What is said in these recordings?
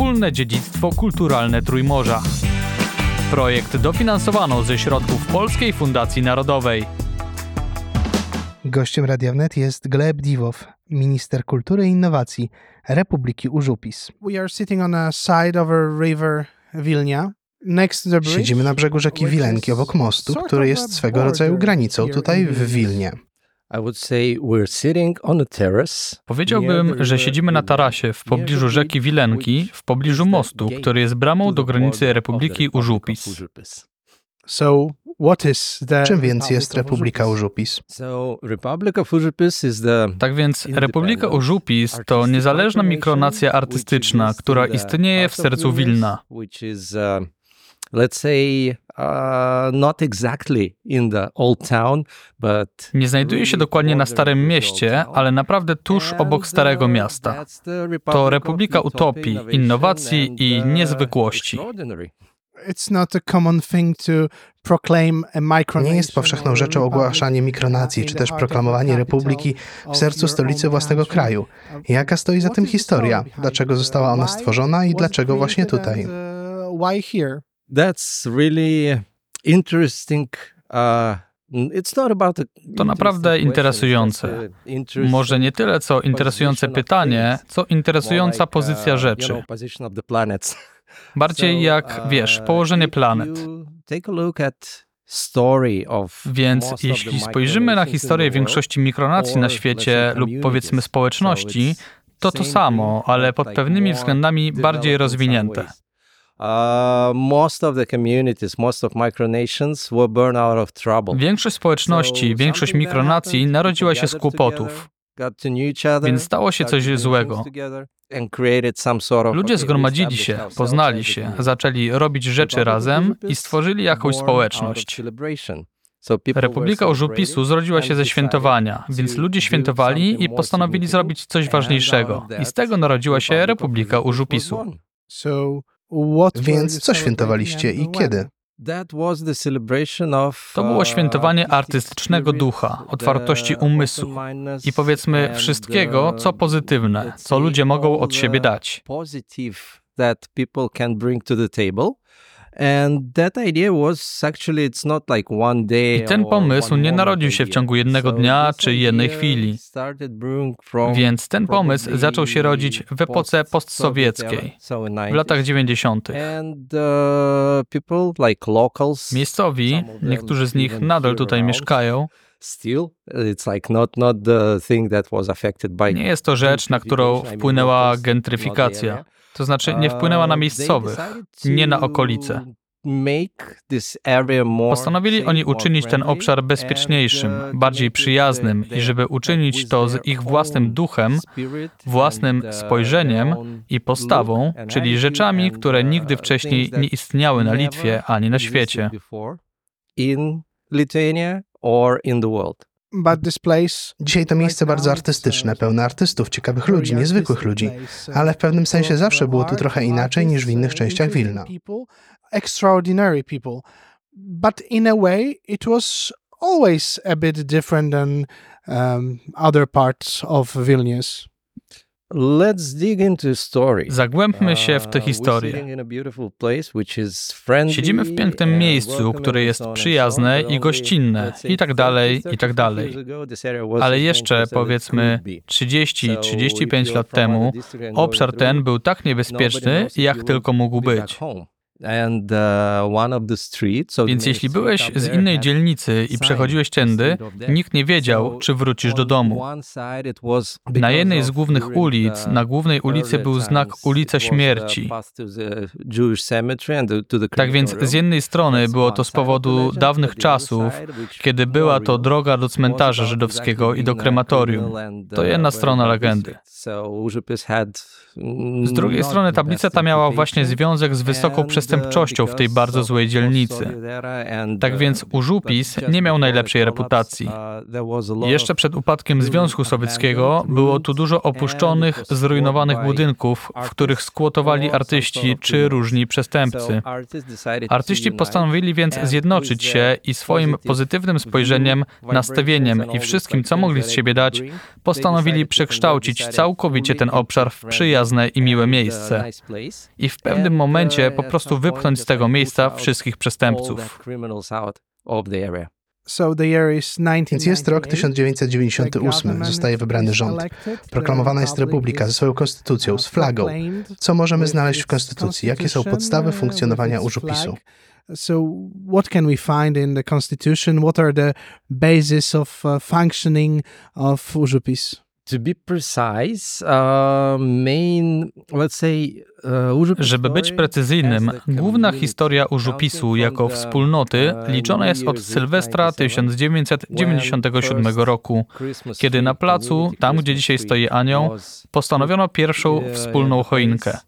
wspólne dziedzictwo kulturalne Trójmorza. Projekt dofinansowano ze środków Polskiej Fundacji Narodowej. Gościem Radia Wnet jest Gleb Diwow, minister kultury i innowacji Republiki Użupis. We are sitting on a side of a river bridge, Siedzimy na brzegu rzeki Wilenki obok mostu, który jest swego rodzaju granicą tutaj w. Wilnie. I would say we're sitting on a terrace. Powiedziałbym, że siedzimy na tarasie w pobliżu rzeki Wilenki, w pobliżu mostu, który jest bramą do granicy Republiki Użupis. So, what is the Czym więc jest Republika Użupis? Tak więc Republika Użupis to niezależna mikronacja artystyczna, która istnieje w sercu Wilna. Uh, let's say uh, not exactly in the old town, but Nie znajduje się dokładnie na Starym Mieście, ale naprawdę tuż obok Starego Miasta. To Republika Utopii, innowacji i niezwykłości. It's not a common thing to proclaim a micronation Nie jest powszechną rzeczą ogłaszanie uh, mikronacji, czy też proklamowanie republiki w sercu stolicy własnego kraju. Jaka stoi za tym historia? Dlaczego została ona stworzona i dlaczego właśnie tutaj? uh, Why here? That's really interesting. Uh, To naprawdę interesujące. Może nie tyle co interesujące pytanie, co interesująca pozycja rzeczy. Bardziej jak, wiesz, położenie planet. Więc jeśli spojrzymy na historię większości mikronacji na świecie lub powiedzmy społeczności, to to samo, ale pod pewnymi względami bardziej rozwinięte. Uh, most of the communities, most of micronations were born out of trouble. Większość społeczności, większość mikronacji narodziła się z kłopotów. Więc stało się coś złego. Ludzie zgromadzili się, poznali się, zaczęli robić rzeczy razem i stworzyli jakąś społeczność. Republika Użupisu zrodziła się ze świętowania, więc ludzie świętowali i postanowili zrobić coś ważniejszego. I z tego narodziła się Republika. So, were Więc co świętowaliście i kiedy? To było świętowanie artystycznego ducha, otwartości umysłu i powiedzmy wszystkiego, co pozytywne, co ludzie mogą od siebie dać. I ten pomysł nie narodził się w ciągu jednego dnia czy jednej chwili. Więc ten pomysł zaczął się rodzić w epoce postsowieckiej, w latach 90s. 90. And uh, Miejscowi, niektórzy z nich nadal tutaj mieszkają, nie jest to rzecz, na którą wpłynęła gentryfikacja. To znaczy nie wpłynęła na miejscowych, nie na okolice. Postanowili oni uczynić ten obszar bezpieczniejszym, bardziej przyjaznym i żeby uczynić to z ich własnym duchem, własnym spojrzeniem i postawą, czyli rzeczami, które nigdy wcześniej nie istniały na Litwie ani na świecie. In Lithuania or in the world. Dzisiaj to miejsce bardzo artystyczne, pełne artystów, ciekawych ludzi, niezwykłych ludzi, ale w pewnym sensie zawsze było tu trochę inaczej niż w innych częściach Wilna. Extraordinary people. But in a way, it was always a bit different than um, other parts of Vilnius. Zagłębmy się w tę Uh, historię. Siedzimy w pięknym miejscu, które jest przyjazne i gościnne, i tak dalej, 30, i tak dalej. 35 years ago, this area was Ale jeszcze powiedzmy could be. 30-35 So lat temu obszar ten był tak niebezpieczny, jak tylko mógł być. Uh, one of the streets, so the Więc jeśli byłeś z innej dzielnicy i przechodziłeś tędy, nikt nie wiedział, czy wrócisz do domu. Na jednej z głównych ulic, na głównej ulicy był znak Ulica uh, Śmierci. Tak więc z jednej strony było to z powodu dawnych czasów, kiedy była to droga do cmentarza żydowskiego i do krematorium. To uh, jedna strona legendy. mm, Z drugiej strony tablica ta miała właśnie związek z wysoką And, przestępczością w tej bardzo złej dzielnicy. Tak więc Użupis nie miał najlepszej reputacji. Jeszcze przed upadkiem Związku Sowieckiego było tu dużo opuszczonych, zrujnowanych budynków, w których skłotowali artyści czy różni przestępcy. Artyści postanowili więc zjednoczyć się i swoim pozytywnym spojrzeniem, nastawieniem i wszystkim, co mogli z siebie dać, postanowili przekształcić całkowicie ten obszar w przyjazne i miłe miejsce. I w pewnym momencie po prostu wypchnąć z tego miejsca wszystkich przestępców. Więc jest rok 1998, zostaje wybrany rząd. Proklamowana jest republika ze swoją konstytucją, z flagą. Co możemy znaleźć w konstytucji? Jakie są podstawy funkcjonowania Użupisu? So, what can we find in the constitution? What are the basis of uh, functioning of? To be precise, uh, main, let's say, żeby być precyzyjnym, główna historia Użupisu jako wspólnoty liczona jest od Sylwestra 1997 roku, kiedy na placu, tam gdzie dzisiaj stoi anioł, postanowiono pierwszą wspólną choinkę.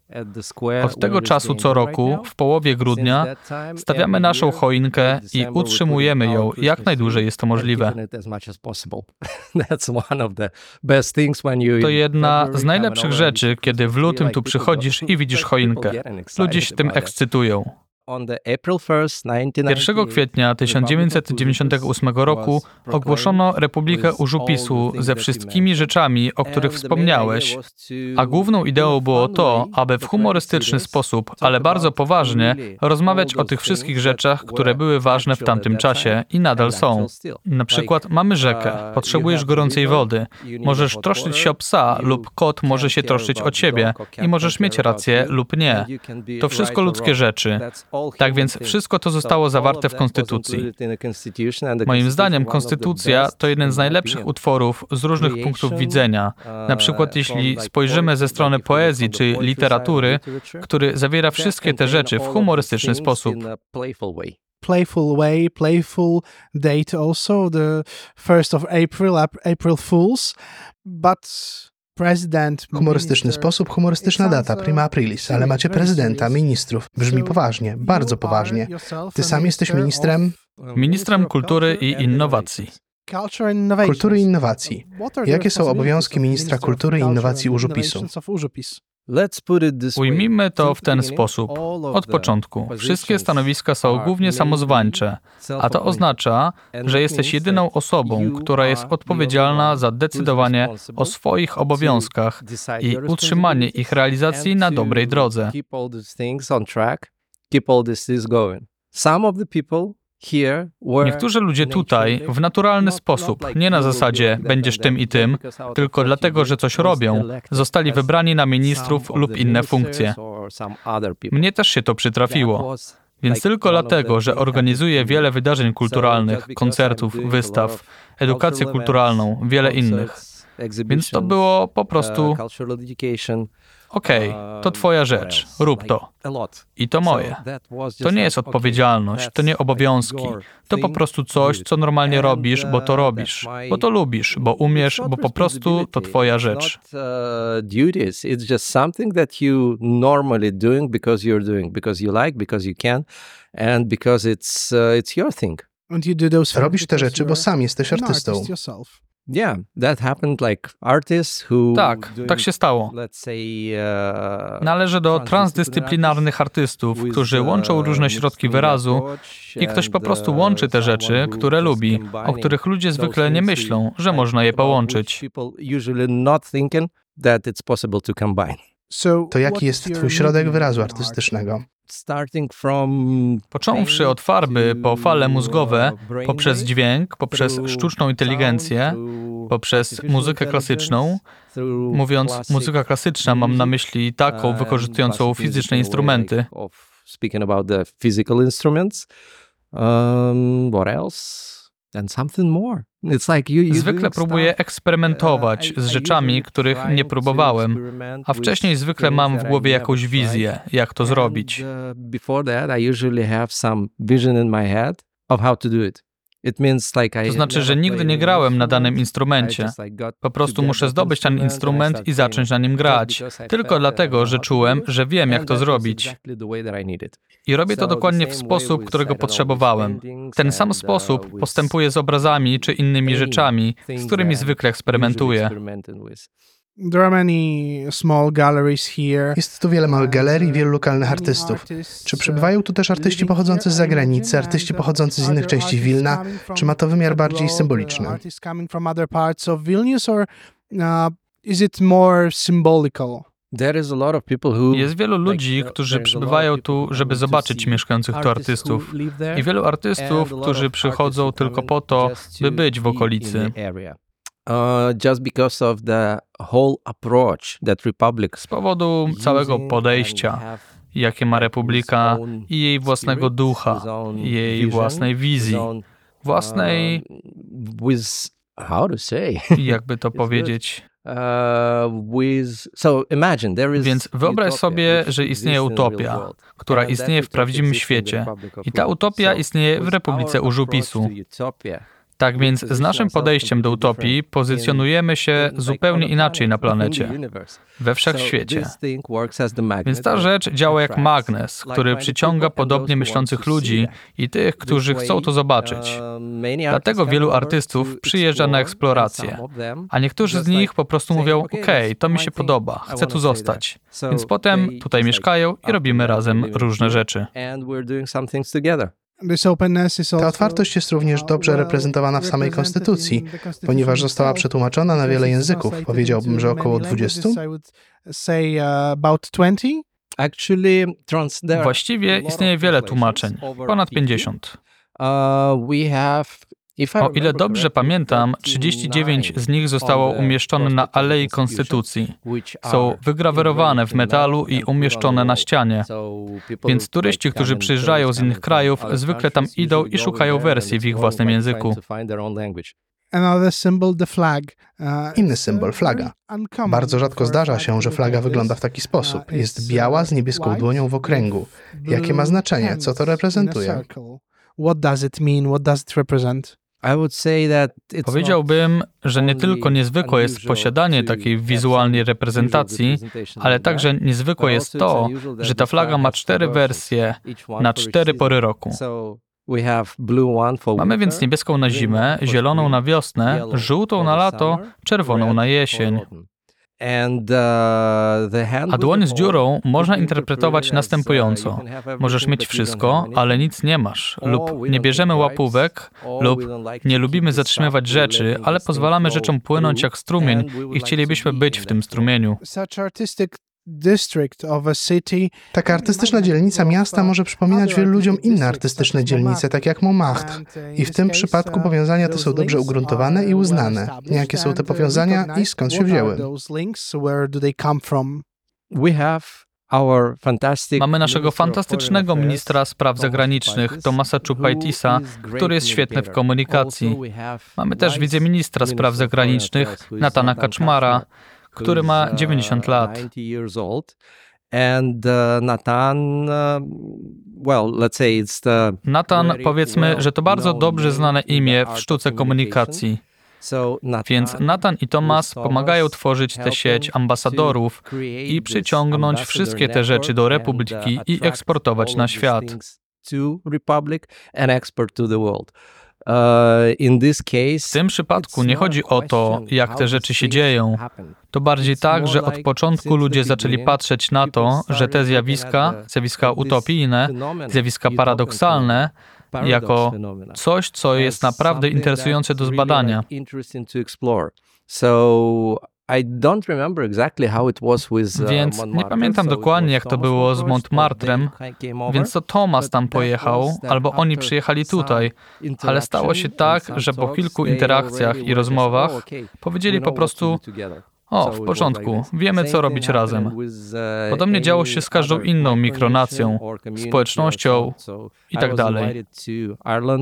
Od tego czasu co roku, w połowie grudnia, stawiamy naszą choinkę i utrzymujemy ją jak najdłużej jest to możliwe. To jedna z najlepszych rzeczy, kiedy w lutym tu przychodzisz i widzisz choinkę. Ludzie się tym ekscytują. 1 kwietnia 1998 roku ogłoszono Republikę Użupisu ze wszystkimi rzeczami, o których wspomniałeś, a główną ideą było to, aby w humorystyczny sposób, ale bardzo poważnie, rozmawiać o tych wszystkich rzeczach, które były ważne w tamtym czasie i nadal są. Na przykład mamy rzekę, potrzebujesz gorącej wody, możesz troszczyć się o psa lub kot może się troszczyć o ciebie i możesz mieć rację lub nie. To wszystko ludzkie rzeczy. Tak więc wszystko to zostało zawarte w Konstytucji. Moim zdaniem Konstytucja to jeden z najlepszych utworów z różnych punktów widzenia. Na przykład jeśli spojrzymy ze strony poezji czy literatury, który zawiera wszystkie te rzeczy w humorystyczny sposób playful way, playful date also, the 1st of April, April Fools, but Humorystyczny sposób, humorystyczna data, prima aprilis, ale macie prezydenta, ministrów. Brzmi poważnie, bardzo poważnie. Ty sam jesteś ministrem? Ministrem kultury i innowacji. Kultury i innowacji. Jakie są obowiązki ministra kultury i innowacji Użupisu? Ujmijmy to w ten sposób. Od początku. Wszystkie stanowiska są głównie samozwańcze, a to oznacza, że jesteś jedyną osobą, która jest odpowiedzialna za decydowanie o swoich obowiązkach i utrzymanie ich realizacji na dobrej drodze. Some of the people Niektórzy ludzie tutaj w naturalny sposób, nie na zasadzie będziesz tym i tym, tylko dlatego, że coś robią, zostali wybrani na ministrów lub inne funkcje. Mnie też się to przytrafiło. Więc tylko dlatego, że organizuję wiele wydarzeń kulturalnych, koncertów, wystaw, edukację kulturalną, wiele innych. Więc to było po prostu Okej, okay, to twoja rzecz, rób to. I to moje. To nie jest odpowiedzialność, to nie obowiązki. To po prostu coś, co normalnie robisz, bo to robisz, bo to lubisz, bo umiesz, bo po prostu to twoja rzecz. It's just something that you normally doing because you're doing, because you like, because you can, and because it's uh, it's your thing. Robisz te rzeczy, bo sam jesteś artystą. Yeah, that happened like artists who tak, tak się stało. Uh, Należy do transdyscyplinarnych artystów, którzy łączą uh, różne środki wyrazu i ktoś po prostu uh, łączy te rzeczy, które lubi, o których ludzie zwykle nie myślą, że można je połączyć. To jaki jest twój środek wyrazu artystycznego? Począwszy od farby po fale mózgowe, poprzez dźwięk, poprzez sztuczną inteligencję, poprzez muzykę klasyczną. Mówiąc muzyka klasyczna, mam na myśli taką wykorzystującą fizyczne instrumenty. Speaking about the physical instruments, um, what else? Zwykle próbuję eksperymentować z rzeczami, których nie próbowałem, a wcześniej zwykle mam w głowie jakąś wizję, jak to zrobić. Uh, before that, I usually have some vision in my head of how to do it. To znaczy, że nigdy nie grałem na danym instrumencie. Po prostu muszę zdobyć ten instrument i zacząć na nim grać. Tylko dlatego, że czułem, że wiem, jak to zrobić. I robię to dokładnie w sposób, którego potrzebowałem. Ten sam sposób postępuję z obrazami czy innymi rzeczami, z którymi zwykle eksperymentuję. Jest tu wiele małych galerii, wielu lokalnych artystów. Czy przybywają tu też artyści pochodzący z zagranicy, artyści pochodzący z innych części Wilna? Czy ma to wymiar bardziej symboliczny? Jest wielu ludzi, którzy przybywają tu, żeby zobaczyć mieszkających tu artystów. I wielu artystów, którzy przychodzą tylko po to, by być w okolicy. Z powodu całego podejścia, jakie ma Republika i jej własnego ducha, jej własnej wizji, własnej. Jakby to powiedzieć. Więc wyobraź sobie, że istnieje utopia, która istnieje w prawdziwym świecie. I ta utopia istnieje w Republice Użupisu. Tak więc z naszym podejściem do utopii pozycjonujemy się zupełnie inaczej na planecie, we wszechświecie. Więc ta rzecz działa jak magnes, który przyciąga podobnie myślących ludzi i tych, którzy chcą to zobaczyć. Dlatego wielu artystów przyjeżdża na eksplorację, a niektórzy z nich po prostu mówią: OK, to mi się podoba, chcę tu zostać. Więc potem tutaj mieszkają i robimy razem różne rzeczy. Ta otwartość jest również dobrze reprezentowana w samej Konstytucji, ponieważ została przetłumaczona na wiele języków. Powiedziałbym, że około 20. Właściwie istnieje wiele tłumaczeń, ponad 50. O ile dobrze pamiętam, 39 z nich zostało umieszczone na Alei Konstytucji. Są wygrawerowane w metalu i umieszczone na ścianie. Więc turyści, którzy przyjeżdżają z innych krajów, zwykle tam idą i szukają wersji w ich własnym języku. Inny symbol, flaga. Bardzo rzadko zdarza się, że flaga wygląda w taki sposób. Jest biała z niebieską dłonią w okręgu. Jakie ma znaczenie? Co to reprezentuje? What does it mean? What does it represent? Powiedziałbym, że nie tylko niezwykłe jest posiadanie takiej wizualnej reprezentacji, ale także niezwykłe jest to, że ta flaga ma cztery wersje na cztery pory roku. Mamy więc niebieską na zimę, zieloną na wiosnę, żółtą na lato, czerwoną na jesień. Uh, A dłoń z dziurą można interpretować następująco. Możesz mieć wszystko, ale nic nie masz, lub nie bierzemy łapówek, lub nie lubimy zatrzymywać rzeczy, ale pozwalamy rzeczom płynąć jak strumień i chcielibyśmy być w tym strumieniu. Taka artystyczna dzielnica miasta może przypominać wielu ludziom inne artystyczne dzielnice, tak jak Montmartre. I w tym przypadku powiązania te są dobrze ugruntowane i uznane. Jakie są te powiązania i skąd się wzięły? Mamy naszego fantastycznego ministra spraw zagranicznych, Tomasa Chupaitisa, który jest świetny w komunikacji. Mamy też wiceministra spraw zagranicznych, Natana Kaczmara, który ma 90 lat. And uh, Nathan, uh, Nathan, powiedzmy, że to bardzo dobrze znane imię w sztuce komunikacji. Więc Nathan i Thomas pomagają tworzyć tę sieć ambasadorów i przyciągnąć wszystkie te rzeczy do Republiki i eksportować na świat. W tym przypadku nie chodzi o to, jak te rzeczy się dzieją. To bardziej tak, że od początku ludzie zaczęli patrzeć na to, że te zjawiska, zjawiska utopijne, zjawiska paradoksalne, jako coś, co jest naprawdę interesujące do zbadania. Więc nie pamiętam dokładnie, jak to było z Montmartrem, więc to Thomas tam pojechał, albo oni przyjechali tutaj, ale stało się tak, że po kilku interakcjach i rozmowach powiedzieli po prostu, O, w porządku, wiemy co robić razem. Podobnie działo się z każdą inną mikronacją, społecznością i tak dalej.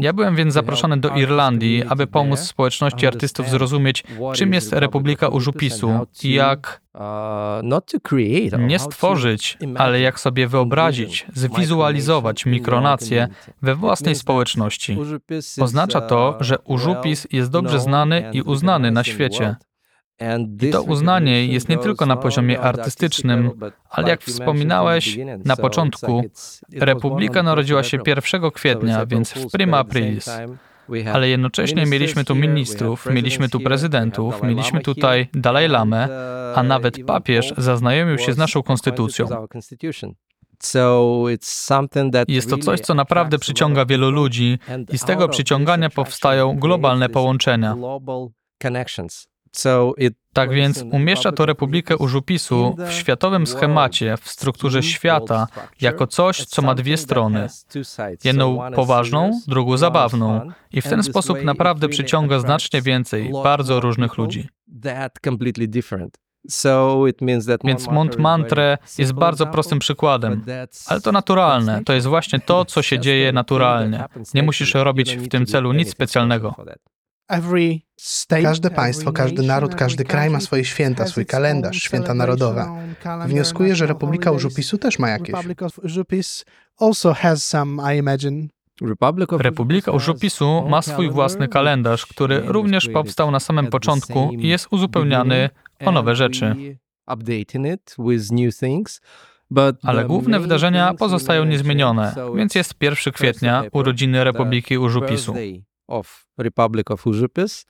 Ja byłem więc zaproszony do Irlandii, aby pomóc społeczności artystów zrozumieć, czym jest Republika Urzupisu i jak nie stworzyć, ale jak sobie wyobrazić, zwizualizować mikronację we własnej społeczności. Oznacza to, że Urzupis jest dobrze znany i uznany na świecie. I to uznanie jest nie tylko na poziomie artystycznym, ale jak wspominałeś na początku, Republika narodziła się 1 kwietnia, więc w prima aprilis. Ale jednocześnie mieliśmy tu ministrów, mieliśmy tu prezydentów, mieliśmy tutaj Dalaj Lamę, a nawet papież zaznajomił się z naszą konstytucją. Jest to coś, co naprawdę przyciąga wielu ludzi i z tego przyciągania powstają globalne połączenia. Tak więc umieszcza to Republikę Urzupisu w światowym schemacie, w strukturze świata, jako coś, co ma dwie strony. Jedną poważną, drugą zabawną. I w ten sposób naprawdę przyciąga znacznie więcej bardzo różnych ludzi. Więc Montmartre jest bardzo prostym przykładem, ale to naturalne. To jest właśnie to, co się dzieje naturalnie. Nie musisz robić w tym celu nic specjalnego. Każde państwo, każdy naród, każdy kraj ma swoje święta, swój kalendarz, święta narodowe. Wnioskuję, że Republika Urzupisu też ma jakieś. Republika Urzupisu ma swój własny kalendarz, który również powstał na samym początku i jest uzupełniany o nowe rzeczy. Ale główne wydarzenia pozostają niezmienione, więc jest 1 kwietnia, urodziny Republiki Urzupisu.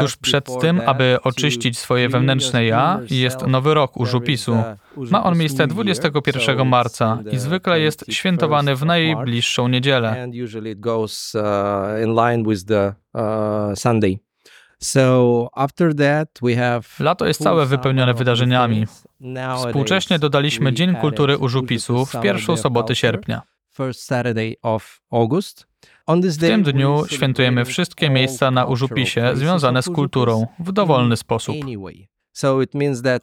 Tuż przed tym, aby oczyścić swoje wewnętrzne ja, jest Nowy Rok Urzupisu. Ma on miejsce 21 marca i zwykle jest świętowany w najbliższą niedzielę. Lato jest całe wypełnione wydarzeniami. Współcześnie dodaliśmy Dzień Kultury Urzupisu w pierwszą sobotę sierpnia. W tym dniu świętujemy wszystkie miejsca na Urzupisie związane z kulturą w dowolny sposób.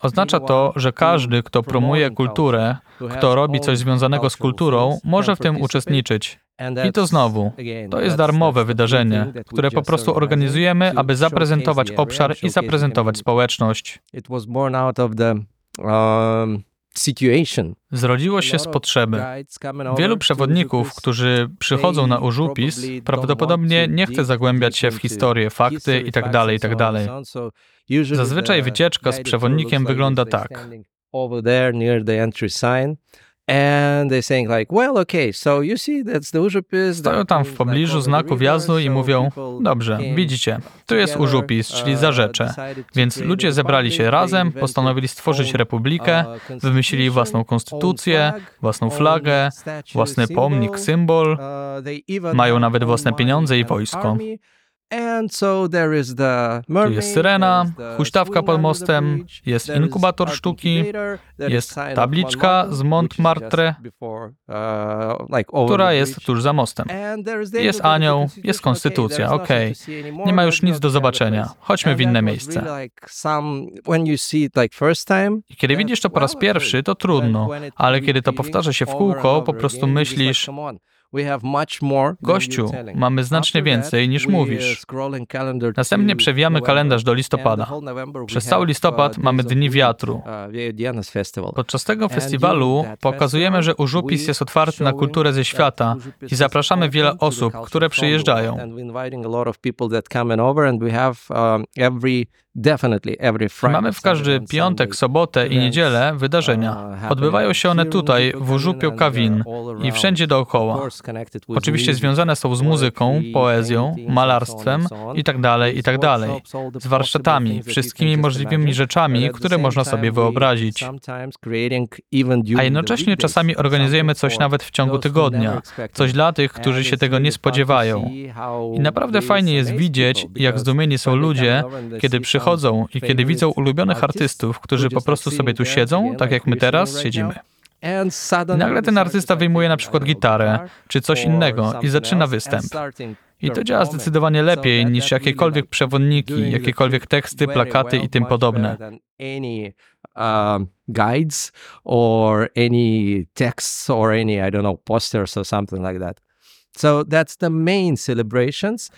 Oznacza to, że każdy, kto promuje kulturę, kto robi coś związanego z kulturą, może w tym uczestniczyć. I to znowu, to jest darmowe wydarzenie, które po prostu organizujemy, aby zaprezentować obszar i zaprezentować społeczność. Zrodziło się z potrzeby. Wielu przewodników, którzy przychodzą na Urzupis, prawdopodobnie nie chce zagłębiać się w historię, fakty itd., tak itd. Tak Zazwyczaj wycieczka z przewodnikiem wygląda tak. Stoją tam w pobliżu znaku wjazdu i mówią, dobrze, widzicie, tu jest Urzupis, czyli Zarzecze. Więc ludzie zebrali się razem, postanowili stworzyć republikę, wymyślili własną konstytucję, własną flagę, własny pomnik, symbol, mają nawet własne pieniądze i wojsko. Tu jest syrena, huśtawka pod mostem, jest inkubator sztuki, jest tabliczka z Montmartre, która jest tuż za mostem. Jest anioł, jest konstytucja, okej. Okay. Nie ma już nic do zobaczenia. Chodźmy w inne miejsce. I kiedy widzisz to po raz pierwszy, to trudno, ale kiedy to powtarza się w kółko, po prostu myślisz, Gościu, mamy znacznie więcej niż mówisz. Następnie przewijamy kalendarz do listopada. Przez cały listopad mamy Dni Wiatru. Uh, Podczas tego festiwalu pokazujemy, że Urzupis jest otwarty na kulturę ze świata i zapraszamy wiele osób, które przyjeżdżają. Mamy w każdy piątek, sobotę i niedzielę wydarzenia. Uh, Odbywają się one tutaj, w Użupiu Kawin i wszędzie dookoła. Oczywiście związane są z muzyką, poezją, malarstwem itd., tak itd., tak z warsztatami, wszystkimi możliwymi rzeczami, które można sobie wyobrazić. A jednocześnie czasami organizujemy coś nawet w ciągu tygodnia, coś dla tych, którzy się tego nie spodziewają. I naprawdę fajnie jest widzieć, jak zdumieni są ludzie, kiedy przychodzą i kiedy widzą ulubionych artystów, którzy po prostu sobie tu siedzą, tak jak my teraz siedzimy. I nagle ten artysta wyjmuje na przykład gitarę czy coś innego i zaczyna występ. I to działa zdecydowanie lepiej niż jakiekolwiek przewodniki, jakiekolwiek teksty, plakaty i tym podobne. Um, guides or any texts or any I don't know posters or something like that.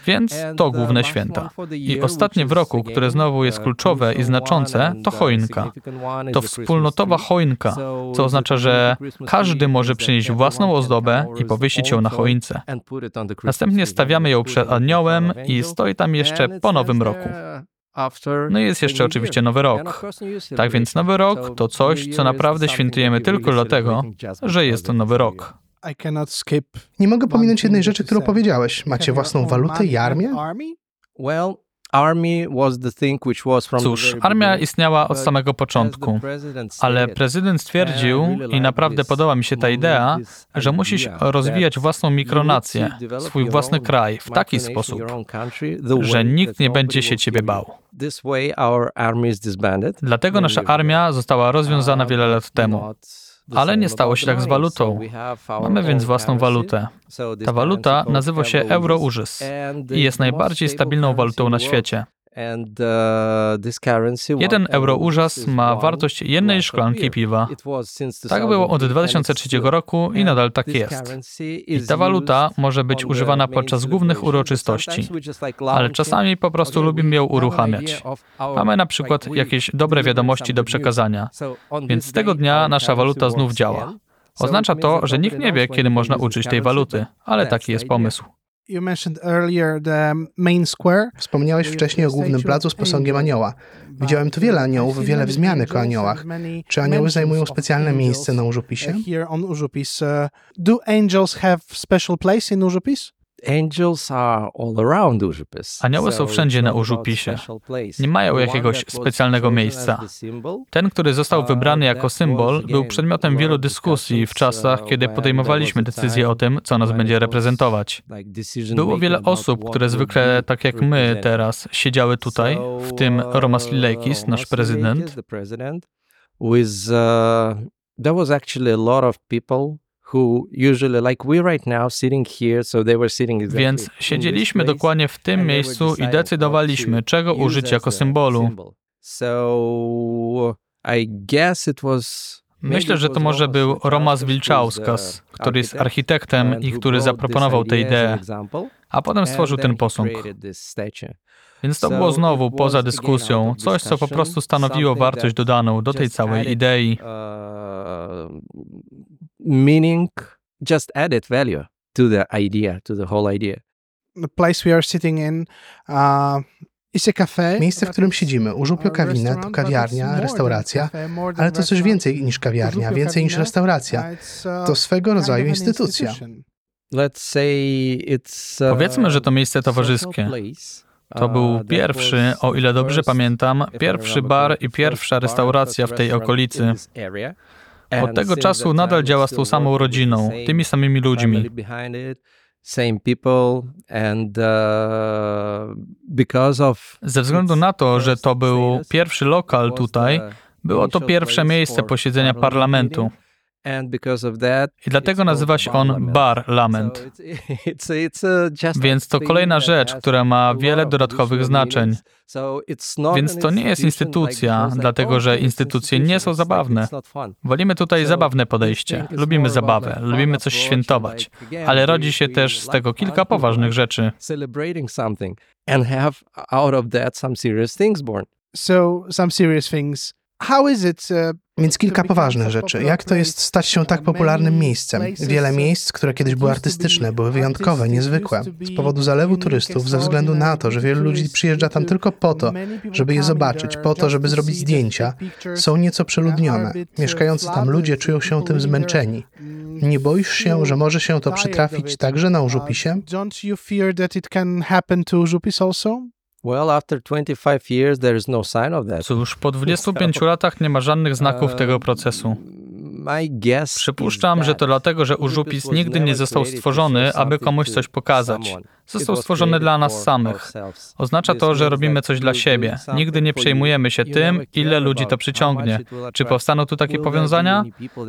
Więc to główne święta. I ostatnie w roku, które znowu jest kluczowe i znaczące, to choinka. To wspólnotowa choinka, co oznacza, że każdy może przynieść własną ozdobę i powiesić ją na choince. Następnie stawiamy ją przed aniołem i stoi tam jeszcze po nowym roku. No i jest jeszcze oczywiście Nowy Rok. Tak więc Nowy Rok to coś, co naprawdę świętujemy tylko dlatego, że jest to Nowy Rok. Nie mogę pominąć jednej rzeczy, którą powiedziałeś. Macie własną walutę i armię? Cóż, armia istniała od samego początku, ale prezydent stwierdził, i naprawdę podoba mi się ta idea, że musisz rozwijać własną mikronację, swój własny kraj w taki sposób, że nikt nie będzie się ciebie bał. Dlatego nasza armia została rozwiązana wiele lat temu. Ale nie stało się tak z walutą. Mamy więc własną walutę. Ta waluta nazywa się Eurourys i jest najbardziej stabilną walutą na świecie. Uh, Jeden eurourząs ma wartość jednej szklanki piwa. Tak było od 2003 roku i nadal tak jest. I ta waluta może być używana podczas głównych uroczystości, ale czasami po prostu lubimy ją uruchamiać. Mamy na przykład jakieś dobre wiadomości do przekazania, więc z tego dnia nasza waluta znów działa. Oznacza to, że nikt nie wie, kiedy można użyć tej waluty, ale taki jest pomysł. Wspomniałeś wcześniej o głównym placu z posągiem anioła. Widziałem tu wiele aniołów, wiele wzmianek o aniołach. Czy anioły zajmują specjalne miejsce na Urzupisie? Do angels have special place in Urzupis? Anioły są wszędzie na Urzupisie. Nie mają jakiegoś specjalnego miejsca. Ten, który został wybrany jako symbol, był przedmiotem wielu dyskusji w czasach, kiedy podejmowaliśmy decyzję o tym, co nas będzie reprezentować. Było wiele osób, które zwykle, tak jak my teraz, siedziały tutaj, w tym Romas Lileikis, nasz prezydent. Uh, there was actually a lot of people więc siedzieliśmy dokładnie w tym miejscu i decydowaliśmy, czego użyć jako symbolu. Myślę, że to może był Romas Wilczauskas, który jest architektem i który zaproponował tę ideę, a potem stworzył ten posąg. Więc to było znowu poza dyskusją, coś, co po prostu stanowiło wartość dodaną do tej całej idei. Uh, meaning just added value to the idea, to the whole idea. The place we are sitting in uh, is a cafe. Miejsce, w którym siedzimy, Użupio Kawina, to kawiarnia, restauracja, ale to coś więcej niż kawiarnia, więcej niż restauracja. Uh, to swego rodzaju instytucja. Powiedzmy, że to miejsce towarzyskie. To był pierwszy, o ile dobrze pamiętam, pierwszy bar i pierwsza restauracja w tej okolicy. Od tego czasu nadal działa z tą samą rodziną, tymi samymi ludźmi. Ze względu na to, że to był pierwszy lokal tutaj, było to pierwsze miejsce posiedzenia parlamentu. I dlatego nazywa się on Bar Lament. Więc to kolejna rzecz, która ma wiele dodatkowych znaczeń. Więc to nie jest instytucja, dlatego że instytucje nie są zabawne. Wolimy tutaj zabawne podejście. Lubimy zabawę, lubimy coś świętować, ale rodzi się też z tego kilka poważnych rzeczy. So, some serious things. How is it uh, więc kilka poważnych rzeczy. Jak to jest stać się tak popularnym miejscem? Wiele miejsc, które kiedyś były artystyczne, były wyjątkowe, niezwykłe. Z powodu zalewu turystów, ze względu na to, że wielu ludzi przyjeżdża tam tylko po to, żeby je zobaczyć, po to, żeby zrobić zdjęcia, są nieco przeludnione. Mieszkający tam ludzie czują się tym zmęczeni. Nie boisz się, że może się to przytrafić także na Urzupisie? Don't you fear that it can happen to Urzupis also? Well, after 25 years there is no sign of that. Cóż, po 25 latach nie ma żadnych znaków tego procesu. Przypuszczam, że to dlatego, że Użupis nigdy nie został stworzony, aby komuś coś pokazać. Został stworzony dla nas samych. Oznacza to, że robimy coś dla siebie. Nigdy nie przejmujemy się tym, ile ludzi to przyciągnie. Czy powstaną tu takie powiązania?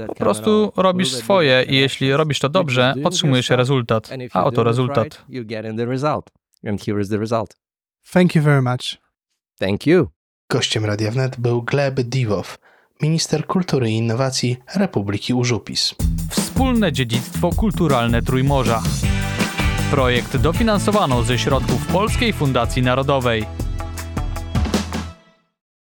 Po prostu robisz swoje i jeśli robisz to dobrze, otrzymujesz rezultat. A oto rezultat. And here is the result. Thank you very much. Thank you. Gościem Radia Wnet był Gleb Diwow, minister kultury i innowacji Republiki Użupis. Wspólne dziedzictwo kulturalne Trójmorza. Projekt dofinansowano ze środków Polskiej Fundacji Narodowej.